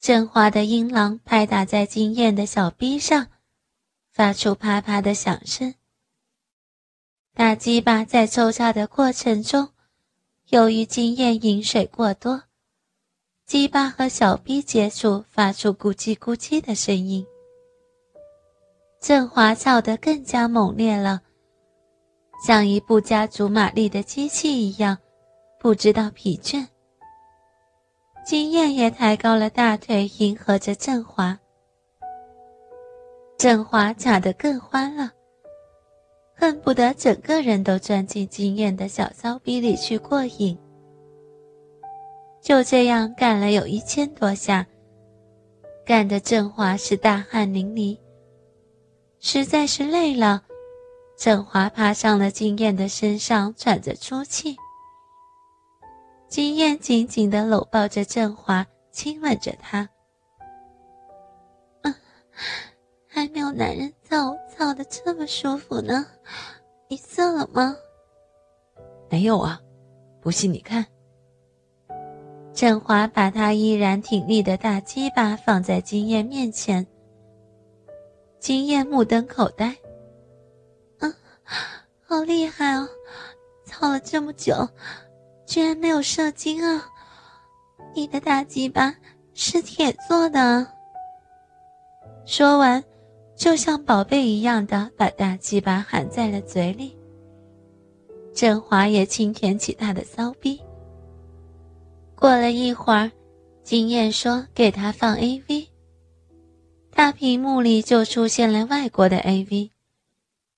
振华的阴囊拍打在金燕的小逼上，发出啪啪的响声。大鸡巴在抽插的过程中，由于经验饮水过多，鸡巴和小臂接触，发出咕叽咕叽的声音。振华操得更加猛烈了，像一部加足马力的机器一样，不知道疲倦。金燕也抬高了大腿，迎合着振华。振华卡得更欢了。恨不得整个人都钻进金燕的小骚逼里去过瘾。就这样干了有一千多下，干得振华是大汗淋漓。实在是累了，振华爬上了金燕的身上，喘着粗气。金燕紧紧地搂抱着振华，亲吻着他。嗯。还没有男人操操的这么舒服呢，你色了吗？没有啊，不信你看。振华把他依然挺立的大鸡巴放在金燕面前，金燕目瞪口呆。嗯，好厉害哦，操了这么久，居然没有射精啊！你的大鸡巴是铁做的。说完。就像宝贝一样的把大鸡巴含在了嘴里。振华也轻舔起他的骚逼。过了一会儿，金燕说：“给他放 A V。”大屏幕里就出现了外国的 A V，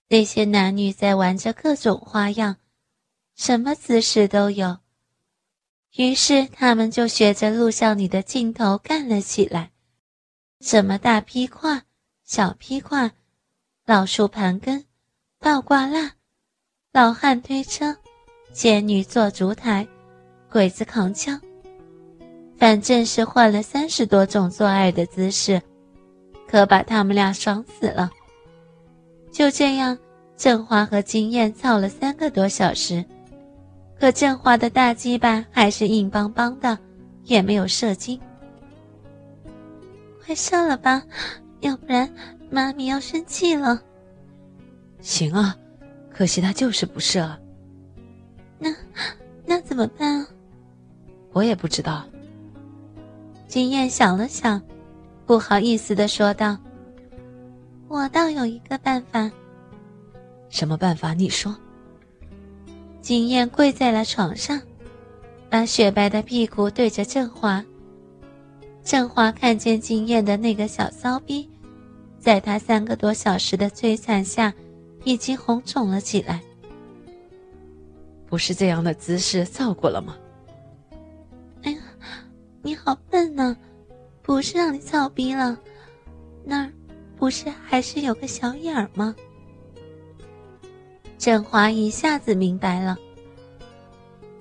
那些男女在玩着各种花样，什么姿势都有。于是他们就学着录像里的镜头干了起来，什么大劈胯。小劈胯，老树盘根，倒挂蜡，老汉推车，仙女坐烛台，鬼子扛枪，反正是换了三十多种做爱的姿势，可把他们俩爽死了。就这样，振华和金燕操了三个多小时，可振华的大鸡巴还是硬邦邦的，也没有射精。快射了吧！要不然，妈咪要生气了。行啊，可惜他就是不射。那，那怎么办啊？我也不知道。金燕想了想，不好意思的说道：“我倒有一个办法。”什么办法？你说。金燕跪在了床上，把雪白的屁股对着振华。振华看见金燕的那个小骚逼。在他三个多小时的摧残下，已经红肿了起来。不是这样的姿势造过了吗？哎呀，你好笨呢！不是让你操逼了，那儿不是还是有个小眼儿吗？振华一下子明白了，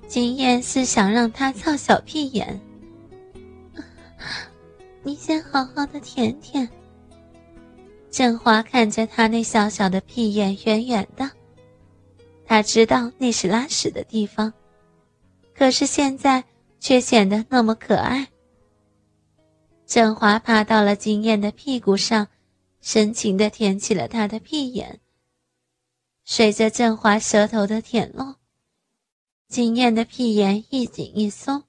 金燕是想让他操小屁眼。你先好好的舔舔。振华看着他那小小的屁眼，圆圆的，他知道那是拉屎的地方，可是现在却显得那么可爱。振华爬到了金燕的屁股上，深情地舔起了她的屁眼。随着振华舌头的舔弄，金燕的屁眼一紧一松，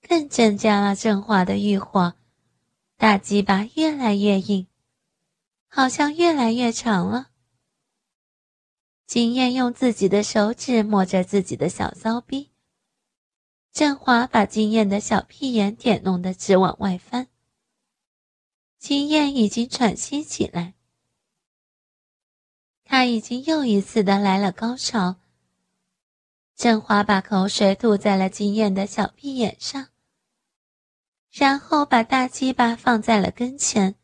更增加了振华的欲火，大鸡巴越来越硬。好像越来越长了。金燕用自己的手指摸着自己的小骚逼，振华把金燕的小屁眼舔弄得直往外翻。金燕已经喘息起来，他已经又一次的来了高潮。振华把口水吐在了金燕的小屁眼上，然后把大鸡巴放在了跟前。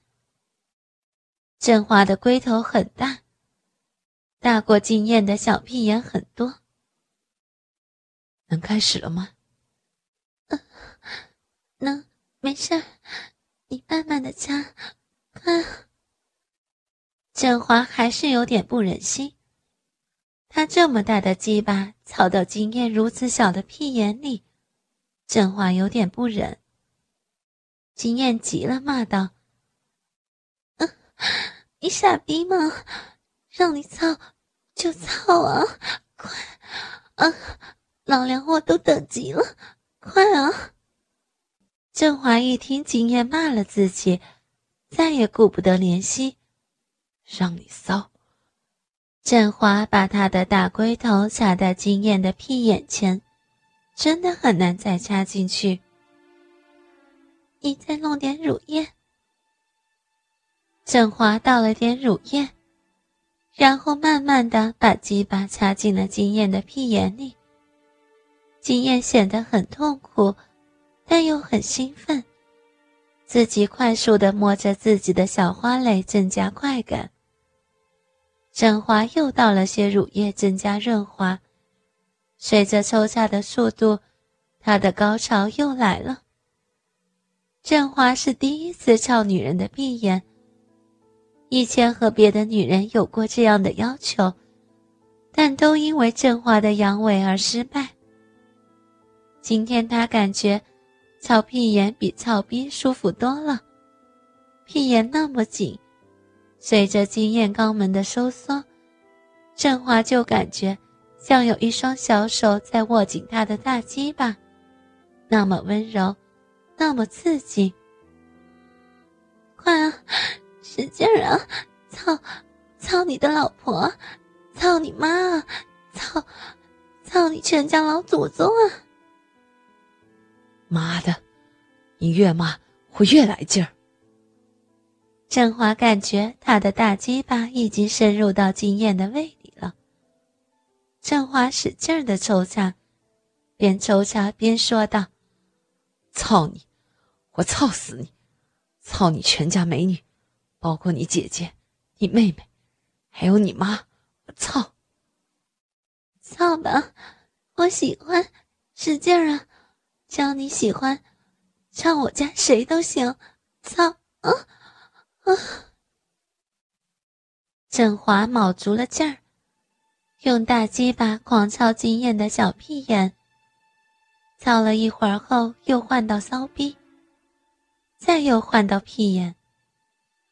振华的龟头很大，大过金燕的小屁眼很多。能开始了吗？嗯，能，没事你慢慢的掐，快。振华还是有点不忍心，他这么大的鸡巴操到金燕如此小的屁眼里，振华有点不忍。金燕急了，骂道：“嗯，你傻逼吗？让你操就操啊！快啊！老娘我都等急了，快啊！”振华一听金燕骂了自己，再也顾不得怜惜，让你骚。振华把他的大龟头插在金燕的屁眼前，真的很难再插进去。你再弄点乳液。振华倒了点乳液，然后慢慢的把鸡巴插进了金燕的屁眼里。金燕显得很痛苦，但又很兴奋，自己快速的摸着自己的小花蕾，增加快感。振华又倒了些乳液，增加润滑。随着抽插的速度，他的高潮又来了。振华是第一次操女人的闭眼，以前和别的女人有过这样的要求，但都因为振华的阳痿而失败。今天他感觉，操屁眼比操逼舒服多了，屁眼那么紧。随着经验肛门的收缩，振华就感觉像有一双小手在握紧他的大鸡巴，那么温柔，那么刺激。快啊，使劲啊，操，操你的老婆，操你妈，操，操你全家老祖宗啊！妈的，你越骂我越来劲儿。振华感觉他的大鸡巴已经深入到金燕的胃里了。振华使劲的抽插，边抽插边说道：“操你，我操死你，操你全家美女，包括你姐姐、你妹妹，还有你妈，我操！操吧，我喜欢，使劲啊，只要你喜欢，唱我家谁都行，操啊！”啊！振华卯足了劲儿，用大鸡巴狂操金燕的小屁眼。操了一会儿后，又换到骚逼，再又换到屁眼，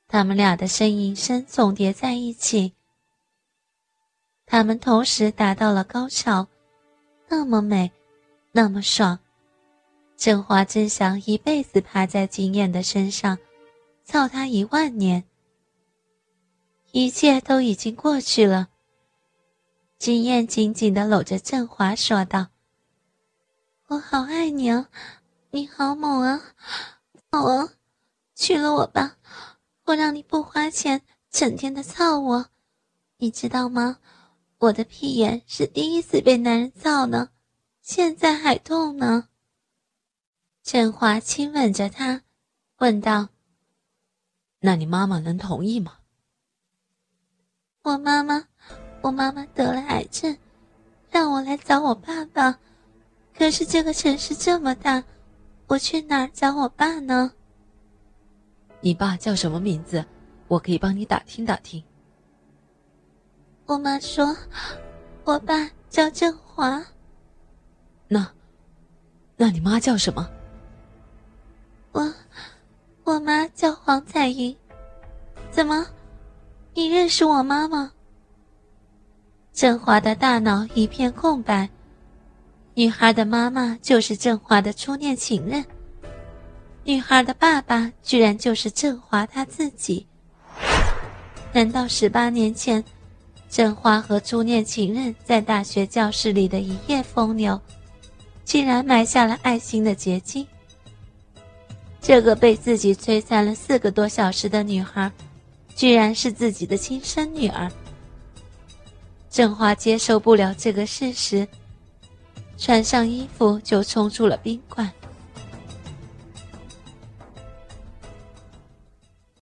他们俩的呻吟声总叠在一起。他们同时达到了高潮，那么美，那么爽。振华真想一辈子趴在金燕的身上。操他一万年，一切都已经过去了。金燕紧紧的搂着振华说道：“我好爱你啊，你好猛啊，好啊，娶了我吧，我让你不花钱，整天的操我，你知道吗？我的屁眼是第一次被男人操呢，现在还痛呢。”振华亲吻着她，问道。那你妈妈能同意吗？我妈妈，我妈妈得了癌症，让我来找我爸爸。可是这个城市这么大，我去哪儿找我爸呢？你爸叫什么名字？我可以帮你打听打听。我妈说，我爸叫振华。那，那你妈叫什么？我。我妈叫黄彩云，怎么，你认识我妈吗？振华的大脑一片空白。女孩的妈妈就是振华的初恋情人，女孩的爸爸居然就是振华他自己。难道十八年前，振华和初恋情人在大学教室里的一夜风流，竟然埋下了爱情的结晶？这个被自己摧残了四个多小时的女孩，居然是自己的亲生女儿。振华接受不了这个事实，穿上衣服就冲出了宾馆。